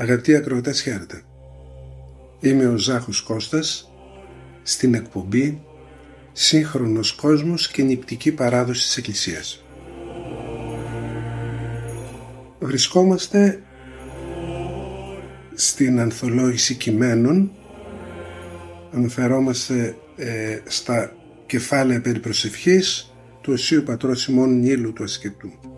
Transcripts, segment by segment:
Αγαπητοί ακροατές χαίρετε. Είμαι ο Ζάχος Κώστας στην εκπομπή «Σύγχρονος κόσμος και νηπτική παράδοση της Εκκλησίας». Βρισκόμαστε στην ανθολόγηση κειμένων αναφερόμαστε ε, στα κεφάλαια περί προσευχής του Οσίου Πατρός Σιμών Νίλου του Ασκετού.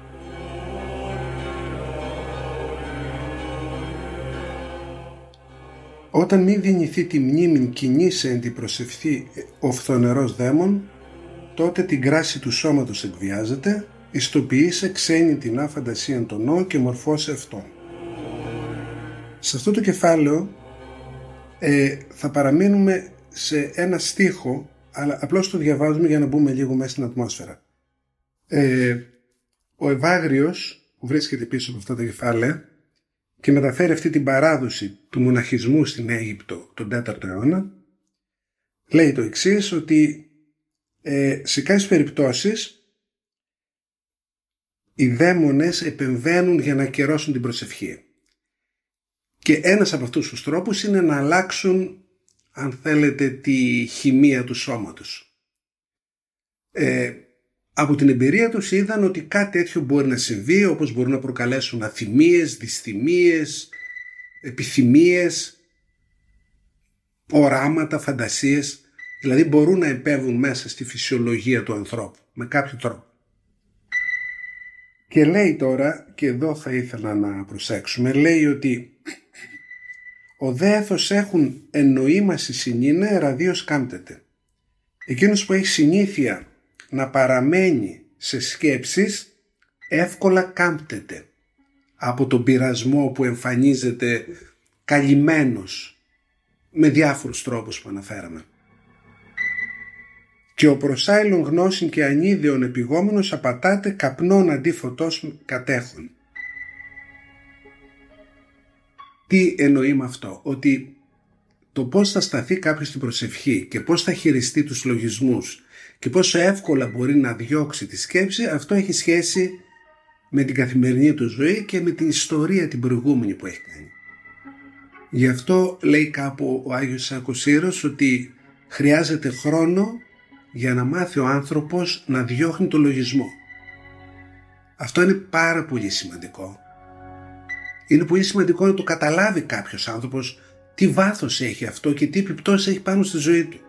Όταν μη δυνηθεί τη μνήμη κοινή σε εντυπροσευθεί ο φθονερός δαίμον, τότε την κράση του σώματος εκβιάζεται, ιστοποιήσε ξένη την άφαντασίαν των νό και μορφώσε αυτόν. Σε αυτό το κεφάλαιο ε, θα παραμείνουμε σε ένα στίχο, αλλά απλώς το διαβάζουμε για να μπούμε λίγο μέσα στην ατμόσφαιρα. Ε, ο Ευάγριος που βρίσκεται πίσω από αυτά τα κεφάλαια και μεταφέρει αυτή την παράδοση του μοναχισμού στην Αίγυπτο τον 4ο αιώνα λέει το εξής ότι ε, σε κάποιες περιπτώσεις οι δαίμονες επεμβαίνουν για να κερώσουν την προσευχή. Και ένας από αυτούς τους τρόπους είναι να αλλάξουν αν θέλετε τη χημεία του σώματος. Ε, από την εμπειρία τους είδαν ότι κάτι τέτοιο μπορεί να συμβεί όπως μπορούν να προκαλέσουν αθυμίες, δυσθυμίες, επιθυμίες, οράματα, φαντασίες δηλαδή μπορούν να επέβουν μέσα στη φυσιολογία του ανθρώπου με κάποιο τρόπο. Και λέει τώρα, και εδώ θα ήθελα να προσέξουμε, λέει ότι ο δέθος έχουν εννοήμαση συνήνε ραδίος κάμπτεται. Εκείνος που έχει συνήθεια να παραμένει σε σκέψεις εύκολα κάμπτεται από τον πειρασμό που εμφανίζεται καλυμμένος με διάφορους τρόπους που αναφέραμε. Και ο προσάιλον γνώσιν και ανίδεων επιγόμενος απατάται καπνών αντί φωτός κατέχουν. Τι εννοεί με αυτό, ότι το πώς θα σταθεί κάποιος στην προσευχή και πώς θα χειριστεί τους λογισμούς και πόσο εύκολα μπορεί να διώξει τη σκέψη, αυτό έχει σχέση με την καθημερινή του ζωή και με την ιστορία την προηγούμενη που έχει κάνει. Γι' αυτό λέει κάπου ο Άγιος Σακοσύρος ότι χρειάζεται χρόνο για να μάθει ο άνθρωπος να διώχνει το λογισμό. Αυτό είναι πάρα πολύ σημαντικό. Είναι πολύ σημαντικό να το καταλάβει κάποιος άνθρωπος τι βάθος έχει αυτό και τι επιπτώσεις έχει πάνω στη ζωή του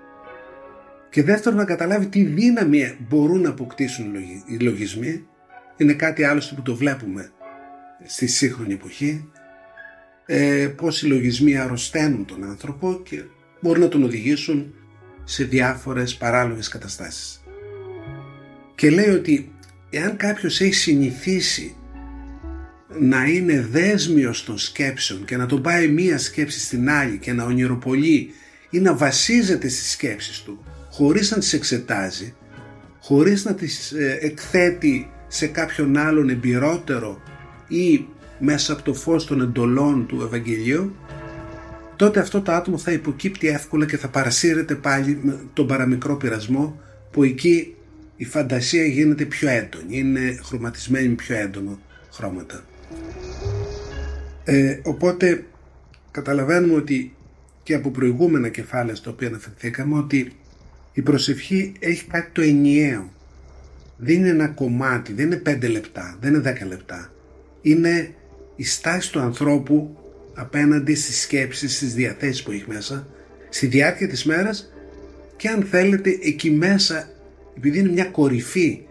και δεύτερον να καταλάβει τι δύναμη μπορούν να αποκτήσουν οι λογισμοί είναι κάτι άλλο που το βλέπουμε στη σύγχρονη εποχή ε, πως οι λογισμοί αρρωσταίνουν τον άνθρωπο και μπορούν να τον οδηγήσουν σε διάφορες παράλογες καταστάσεις. Και λέει ότι εάν κάποιος έχει συνηθίσει να είναι δέσμιος των σκέψεων και να τον πάει μία σκέψη στην άλλη και να ονειροπολεί ή να βασίζεται στις σκέψεις του χωρίς να τις εξετάζει, χωρίς να τις ε, εκθέτει σε κάποιον άλλον εμπειρότερο ή μέσα από το φως των εντολών του Ευαγγελίου, τότε αυτό το άτομο θα υποκύπτει εύκολα και θα παρασύρεται πάλι με τον παραμικρό πειρασμό που εκεί η φαντασία γίνεται πιο έντονη, είναι χρωματισμένη με πιο έντονο χρώματα. Ε, οπότε καταλαβαίνουμε ότι και από προηγούμενα κεφάλαια στο οποίο αναφερθήκαμε ότι η προσευχή έχει κάτι το ενιαίο. Δεν είναι ένα κομμάτι, δεν είναι πέντε λεπτά, δεν είναι δέκα λεπτά. Είναι η στάση του ανθρώπου απέναντι στις σκέψεις, στις διαθέσεις που έχει μέσα, στη διάρκεια της μέρας και αν θέλετε εκεί μέσα, επειδή είναι μια κορυφή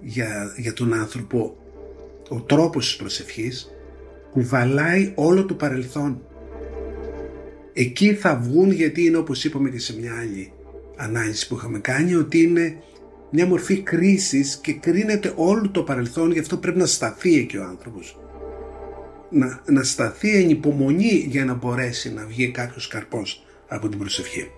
για, για τον άνθρωπο, ο τρόπος της προσευχής, κουβαλάει όλο το παρελθόν. Εκεί θα βγουν γιατί είναι όπως είπαμε και σε μια άλλη ανάλυση που είχαμε κάνει ότι είναι μια μορφή κρίσης και κρίνεται όλο το παρελθόν γι' αυτό πρέπει να σταθεί εκεί ο άνθρωπος. Να, να σταθεί εν υπομονή για να μπορέσει να βγει κάποιος καρπός από την προσευχή.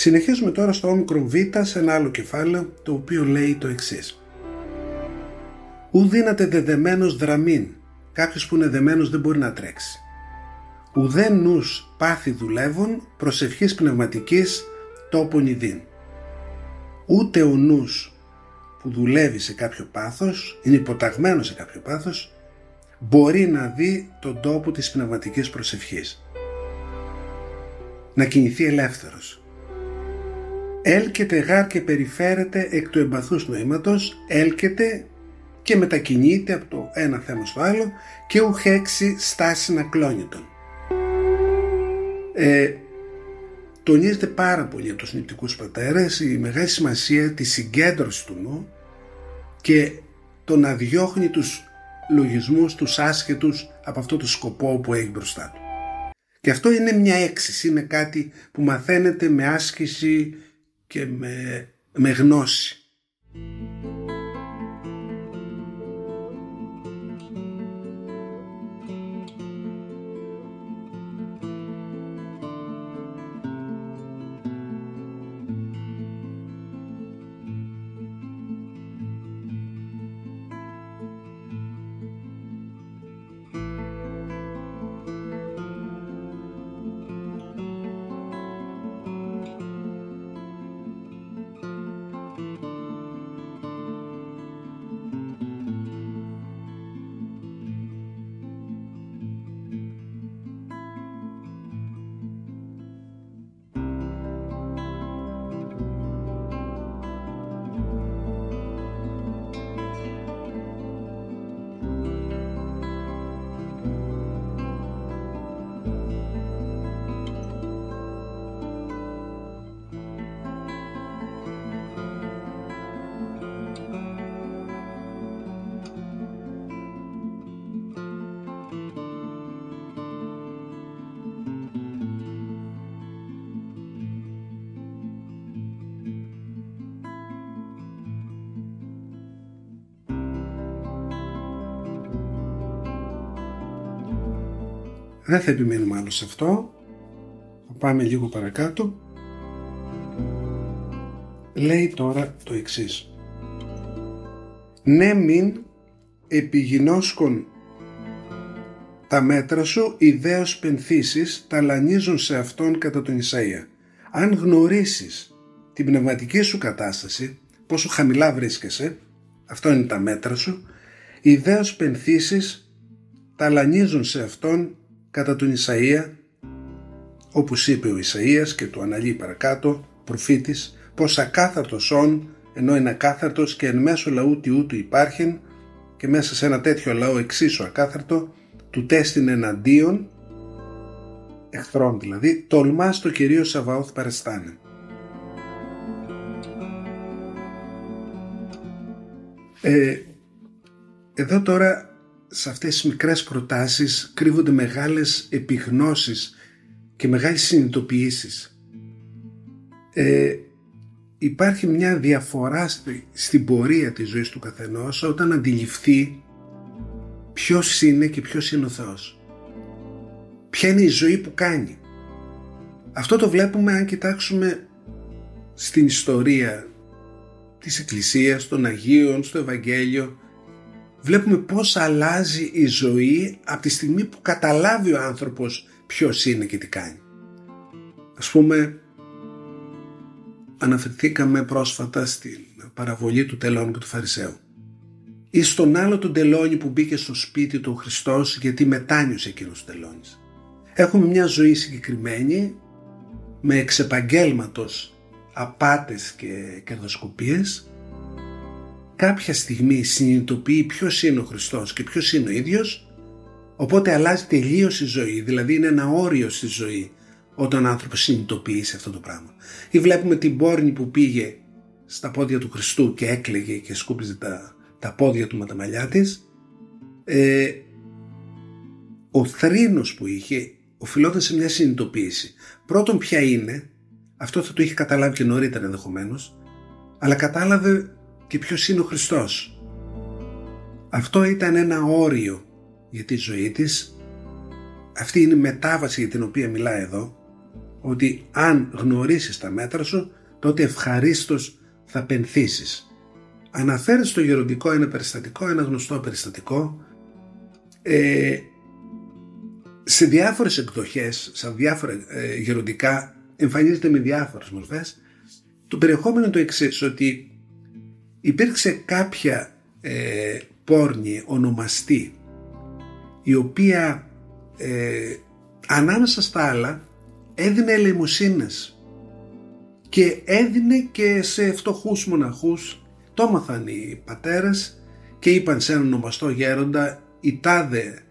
Συνεχίζουμε τώρα στο όμικρον β σε ένα άλλο κεφάλαιο το οποίο λέει το εξής. Ου δύναται δεδεμένος δραμήν. Κάποιος που είναι δεμένος δεν μπορεί να τρέξει. Ουδέ νους πάθη δουλεύουν προσευχής πνευματικής τόπον ιδίν. Ούτε ο νους που δουλεύει σε κάποιο πάθος, είναι υποταγμένος σε κάποιο πάθος, μπορεί να δει τον τόπο της πνευματικής προσευχής. Να κινηθεί ελεύθερος έλκεται γάρ και περιφέρεται εκ του εμπαθούς νοήματος, έλκεται και μετακινείται από το ένα θέμα στο άλλο και ουχέξει στάση να κλώνει Ε, τονίζεται πάρα πολύ από τους νηπτικούς πατέρες η μεγάλη σημασία της συγκέντρωσης του νου και το να διώχνει τους λογισμούς, τους άσχετους από αυτό το σκοπό που έχει μπροστά του. Και αυτό είναι μια έξιση, είναι κάτι που μαθαίνεται με άσκηση και με, με γνώση. Δεν θα επιμένουμε άλλο σε αυτό. Θα πάμε λίγο παρακάτω. Λέει τώρα το εξής. Ναι μην επιγινώσκον τα μέτρα σου ιδέως πενθήσεις ταλανίζουν σε αυτόν κατά τον Ισαΐα. Αν γνωρίσεις την πνευματική σου κατάσταση, πόσο χαμηλά βρίσκεσαι, αυτό είναι τα μέτρα σου, ιδέως πενθήσεις ταλανίζουν σε αυτόν κατά τον Ισαΐα όπως είπε ο Ισαΐας και το αναλύει παρακάτω προφήτης πως ακάθαρτος όν ενώ είναι ακάθαρτος και εν μέσω λαού τι ούτου υπάρχει και μέσα σε ένα τέτοιο λαό εξίσου ακάθαρτο του τέστην εναντίον εχθρών δηλαδή τολμά στο Κυρίο Σαβαώθ παρεστάνε. Ε, εδώ τώρα σε αυτές τις μικρές προτάσεις κρύβονται μεγάλες επιγνώσεις και μεγάλες συνειδητοποιήσεις. Ε, υπάρχει μια διαφορά στην πορεία της ζωής του καθενός όταν αντιληφθεί ποιος είναι και ποιος είναι ο Θεός. Ποια είναι η ζωή που κάνει. Αυτό το βλέπουμε αν κοιτάξουμε στην ιστορία της Εκκλησίας, των Αγίων, στο Ευαγγέλιο. Βλέπουμε πώς αλλάζει η ζωή από τη στιγμή που καταλάβει ο άνθρωπος ποιος είναι και τι κάνει. Ας πούμε, αναφερθήκαμε πρόσφατα στην παραβολή του τελώνου και του Φαρισαίου. Ή στον άλλο τον τελώνη που μπήκε στο σπίτι του ο Χριστός γιατί μετάνιωσε εκείνος ο τελώνης. Έχουμε μια ζωή συγκεκριμένη με εξεπαγγέλματος απάτες και κερδοσκοπίες κάποια στιγμή συνειδητοποιεί ποιος είναι ο Χριστός και ποιος είναι ο ίδιος οπότε αλλάζει τελείως η ζωή δηλαδή είναι ένα όριο στη ζωή όταν ο άνθρωπος συνειδητοποιεί σε αυτό το πράγμα. Ή βλέπουμε την πόρνη που πήγε στα πόδια του Χριστού και έκλαιγε και σκούπιζε τα, τα πόδια του με τα μαλλιά της ε, ο θρήνος που είχε οφειλόταν σε μια συνειδητοποίηση. Πρώτον ποια είναι αυτό θα το είχε καταλάβει και νωρίτερα ενδεχομένως, αλλά κατάλαβε και ποιος είναι ο Χριστός. Αυτό ήταν ένα όριο για τη ζωή της. Αυτή είναι η μετάβαση για την οποία μιλάει εδώ, ότι αν γνωρίσεις τα μέτρα σου, τότε ευχαρίστως θα πενθήσεις. Αναφέρεις στο γεροντικό ένα περιστατικό, ένα γνωστό περιστατικό, ε, σε διάφορες εκδοχές, σε διάφορα ε, γεροντικά εμφανίζεται με διάφορες μορφές. Το περιεχόμενο είναι το εξής ότι υπήρξε κάποια ε, πόρνη ονομαστή η οποία ε, ανάμεσα στα άλλα έδινε ελεημοσύνες και έδινε και σε φτωχούς μοναχούς το έμαθαν οι πατέρες και είπαν σε έναν ονομαστό γέροντα η τάδε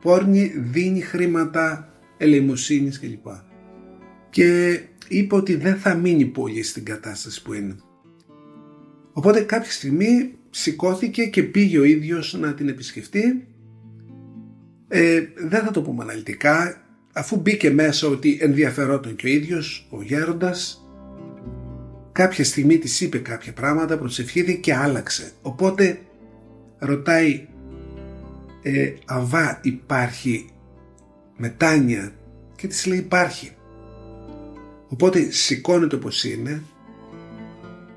πόρνη δίνει χρήματα ελεημοσύνης κλπ και είπε ότι δεν θα μείνει πολύ στην κατάσταση που είναι. Οπότε κάποια στιγμή σηκώθηκε και πήγε ο ίδιος να την επισκεφτεί. Ε, δεν θα το πούμε αναλυτικά, αφού μπήκε μέσα ότι ενδιαφερόταν και ο ίδιος, ο γέροντας, κάποια στιγμή της είπε κάποια πράγματα, προσευχήθηκε και άλλαξε. Οπότε ρωτάει, ε, Αβά υπάρχει μετάνια και της λέει υπάρχει. Οπότε σηκώνεται όπως είναι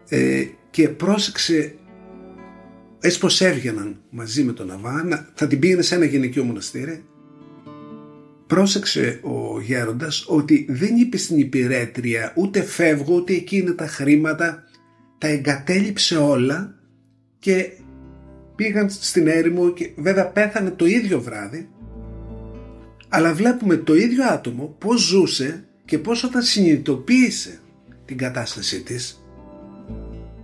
ε, και πρόσεξε έτσι πως έβγαιναν μαζί με τον Αβά, θα την πήγαινε σε ένα γυναικείο μοναστήρι. Πρόσεξε ο γέροντας ότι δεν είπε στην υπηρέτρια ούτε φεύγω ούτε εκεί είναι τα χρήματα, τα εγκατέλειψε όλα και πήγαν στην έρημο και βέβαια πέθανε το ίδιο βράδυ αλλά βλέπουμε το ίδιο άτομο πως ζούσε και πώς όταν συνειδητοποίησε την κατάστασή της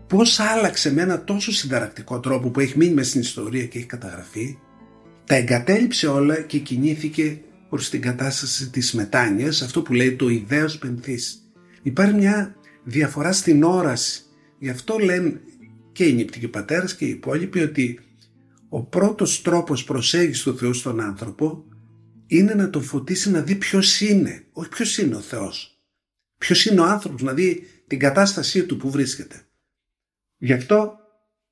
πώς άλλαξε με ένα τόσο συνταρακτικό τρόπο που έχει μείνει μέσα στην ιστορία και έχει καταγραφεί τα εγκατέλειψε όλα και κινήθηκε προς την κατάσταση της μετάνοιας αυτό που λέει το ιδέος πενθής υπάρχει μια διαφορά στην όραση γι' αυτό λένε και οι νηπτικοί πατέρες και οι υπόλοιποι ότι ο πρώτος τρόπος προσέγγισης του Θεού στον άνθρωπο είναι να τον φωτίσει να δει ποιος είναι. Όχι ποιος είναι ο Θεός. Ποιος είναι ο άνθρωπος, να δει την κατάστασή του που βρίσκεται. Γι' αυτό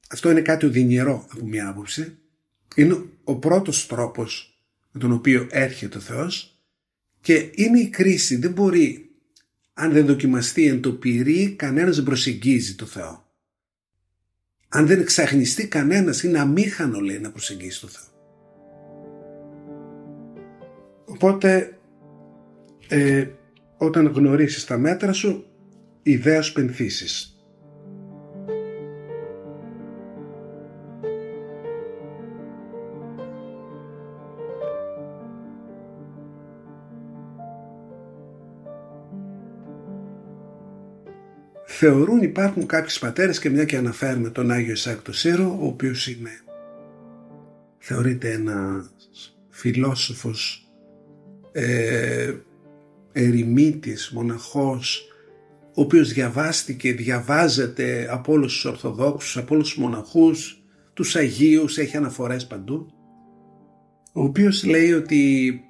αυτό είναι κάτι οδυνηρό από μια άποψη. Είναι ο πρώτος τρόπος με τον οποίο έρχεται ο Θεός και είναι η κρίση. Δεν μπορεί αν δεν δοκιμαστεί εν το πυρί κανένας δεν προσεγγίζει το Θεό. Αν δεν εξαγνιστεί κανένας είναι αμήχανο λέει να προσεγγίσει το Θεό. Οπότε ε, όταν γνωρίσεις τα μέτρα σου ιδέας πενθήσεις. Θεωρούν υπάρχουν κάποιοι πατέρες και μια και αναφέρουμε τον Άγιο Ισάκ το Σύρο, ο οποίος είναι θεωρείται ένας φιλόσοφος ε, ερημίτης, μοναχός, ο οποίος διαβάστηκε, διαβάζεται από όλους τους Ορθοδόξους, από όλους τους μοναχούς, τους Αγίους, έχει αναφορές παντού, ο οποίος λέει ότι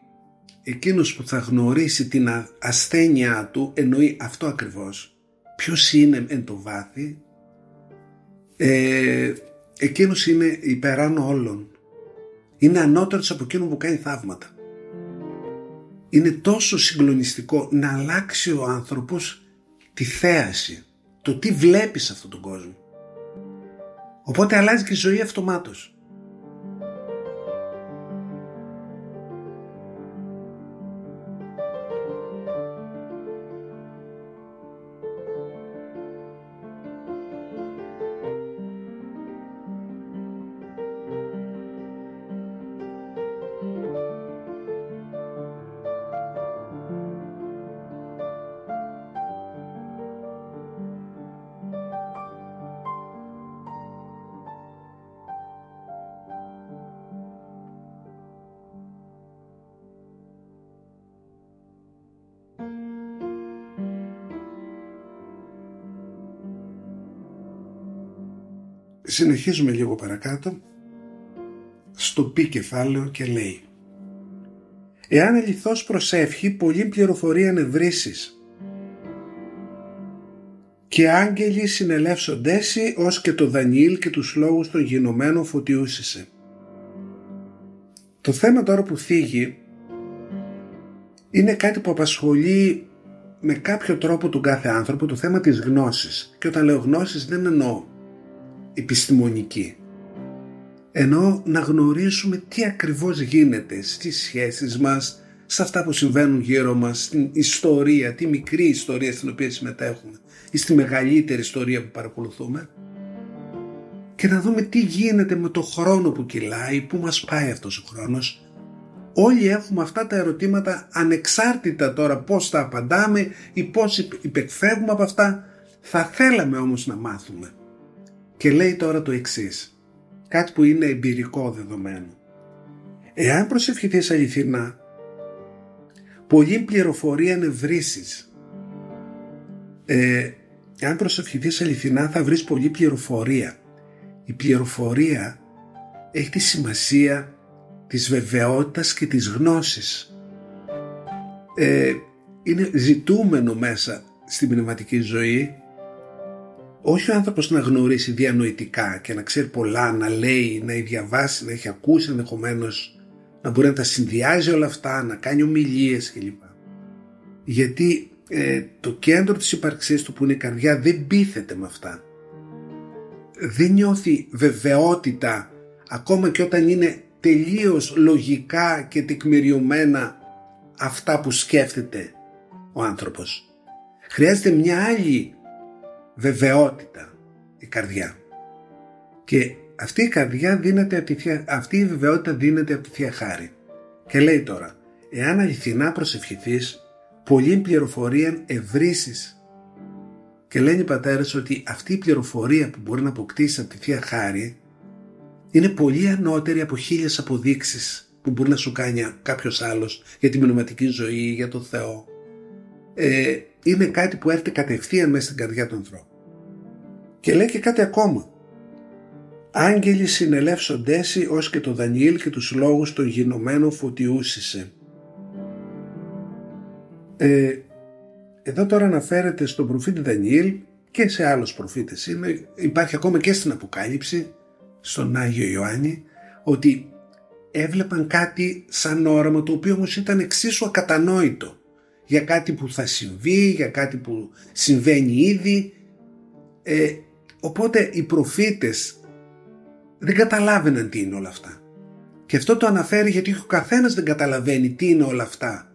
εκείνος που θα γνωρίσει την ασθένειά του εννοεί αυτό ακριβώς, ποιος είναι εν το βάθη, ε, εκείνος είναι υπεράνω όλων Είναι ανώτερος από εκείνον που κάνει θαύματα. Είναι τόσο συγκλονιστικό να αλλάξει ο άνθρωπος τη θέαση, το τι βλέπεις σε αυτόν τον κόσμο. Οπότε αλλάζει και η ζωή αυτομάτως. Συνεχίζουμε λίγο παρακάτω στο πι κεφάλαιο και λέει Εάν ελιθώς προσεύχει πολλή πληροφορία νευρίσεις και άγγελοι συνελεύσοντέσι ως και το Δανιήλ και τους λόγους των γινωμένων φωτιούσισε. Το θέμα τώρα που θίγει είναι κάτι που απασχολεί με κάποιο τρόπο τον κάθε άνθρωπο το θέμα της γνώσης. Και όταν λέω γνώσης δεν εννοώ επιστημονική. Ενώ να γνωρίσουμε τι ακριβώς γίνεται στις σχέσεις μας, σε αυτά που συμβαίνουν γύρω μας, στην ιστορία, τη μικρή ιστορία στην οποία συμμετέχουμε ή στη μεγαλύτερη ιστορία που παρακολουθούμε και να δούμε τι γίνεται με το χρόνο που κυλάει, πού μας πάει αυτός ο χρόνος. Όλοι έχουμε αυτά τα ερωτήματα ανεξάρτητα τώρα πώς τα απαντάμε ή πώς υπεκφεύγουμε από αυτά. Θα θέλαμε όμως να μάθουμε. Και λέει τώρα το εξής. Κάτι που είναι εμπειρικό δεδομένο. Εάν προσευχηθείς αληθινά, πολλή πληροφορία νευρίσεις. Ε, εάν προσευχηθείς αληθινά θα βρεις πολλή πληροφορία. Η πληροφορία έχει τη σημασία της βεβαιότητας και της γνώσης. Ε, είναι ζητούμενο μέσα στην πνευματική ζωή όχι ο άνθρωπος να γνωρίσει διανοητικά και να ξέρει πολλά, να λέει, να διαβάσει, να έχει ακούσει ενδεχομένως, να μπορεί να τα συνδυάζει όλα αυτά, να κάνει ομιλίες κλπ. Γιατί ε, το κέντρο της ύπαρξής του που είναι η καρδιά δεν πείθεται με αυτά. Δεν νιώθει βεβαιότητα ακόμα και όταν είναι τελείως λογικά και τεκμηριωμένα αυτά που σκέφτεται ο άνθρωπος. Χρειάζεται μια άλλη βεβαιότητα η καρδιά. Και αυτή η καρδιά δίνεται από τη αυτή η βεβαιότητα δίνεται από τη Θεία Χάρη. Και λέει τώρα, εάν αληθινά προσευχηθείς, πολλή πληροφορία ευρύσεις. Και λένε οι πατέρες ότι αυτή η πληροφορία που μπορεί να αποκτήσει από τη Θεία Χάρη είναι πολύ ανώτερη από χίλιες αποδείξεις που μπορεί να σου κάνει κάποιος άλλος για τη μηνωματική ζωή, για το Θεό. Ε, είναι κάτι που έρχεται κατευθείαν μέσα στην καρδιά του ανθρώπου. Και λέει και κάτι ακόμα. Άγγελοι συνελεύσοντέσι ως και το Δανιήλ και τους λόγους των γινωμένων φωτιούσισε. Ε, εδώ τώρα αναφέρεται στον προφήτη Δανιήλ και σε άλλους προφήτες. Είναι, υπάρχει ακόμα και στην Αποκάλυψη, στον Άγιο Ιωάννη, ότι έβλεπαν κάτι σαν όραμα το οποίο όμως ήταν εξίσου ακατανόητο για κάτι που θα συμβεί, για κάτι που συμβαίνει ήδη. Ε, οπότε οι προφήτες δεν καταλάβαιναν τι είναι όλα αυτά. Και αυτό το αναφέρει γιατί ο καθένας δεν καταλαβαίνει τι είναι όλα αυτά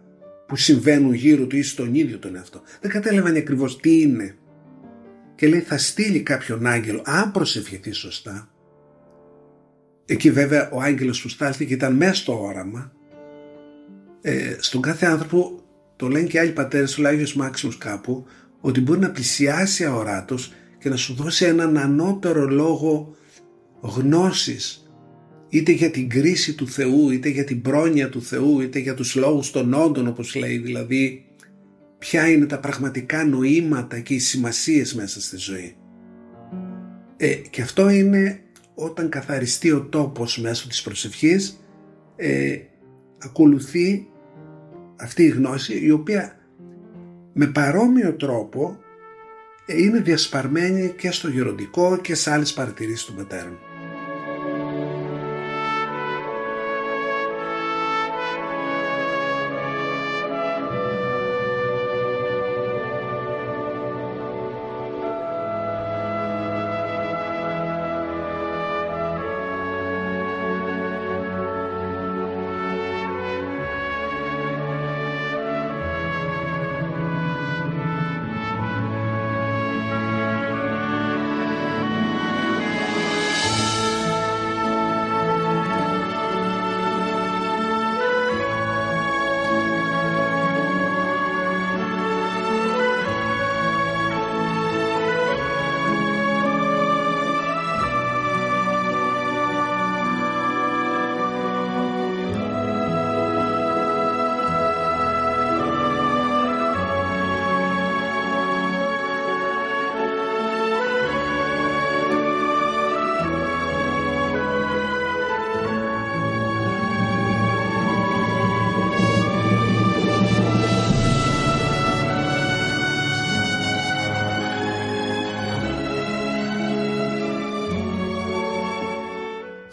που συμβαίνουν γύρω του ή στον ίδιο τον εαυτό. Δεν κατάλαβαν ακριβώς τι είναι. Και λέει θα στείλει κάποιον άγγελο, αν προσευχηθεί σωστά. Εκεί βέβαια ο άγγελος που στάλθηκε ήταν μέσα στο όραμα. Ε, στον κάθε άνθρωπο το λένε και άλλοι πατέρες, ο Άγιος Μάξιμος κάπου, ότι μπορεί να πλησιάσει αοράτος και να σου δώσει έναν ανώτερο λόγο γνώσης είτε για την κρίση του Θεού, είτε για την πρόνοια του Θεού, είτε για τους λόγους των όντων όπως λέει, δηλαδή ποια είναι τα πραγματικά νοήματα και οι σημασίες μέσα στη ζωή. Ε, και αυτό είναι όταν καθαριστεί ο τόπος μέσω της προσευχής, ε, ακολουθεί αυτή η γνώση η οποία με παρόμοιο τρόπο είναι διασπαρμένη και στο γεροντικό και σε άλλες παρατηρήσεις του μετέρων.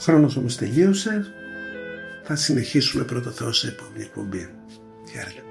Χρόνος όμως τελείωσε. Θα συνεχίσουμε πρώτο Θεό σε επόμενη εκπομπή. Χαίρετε.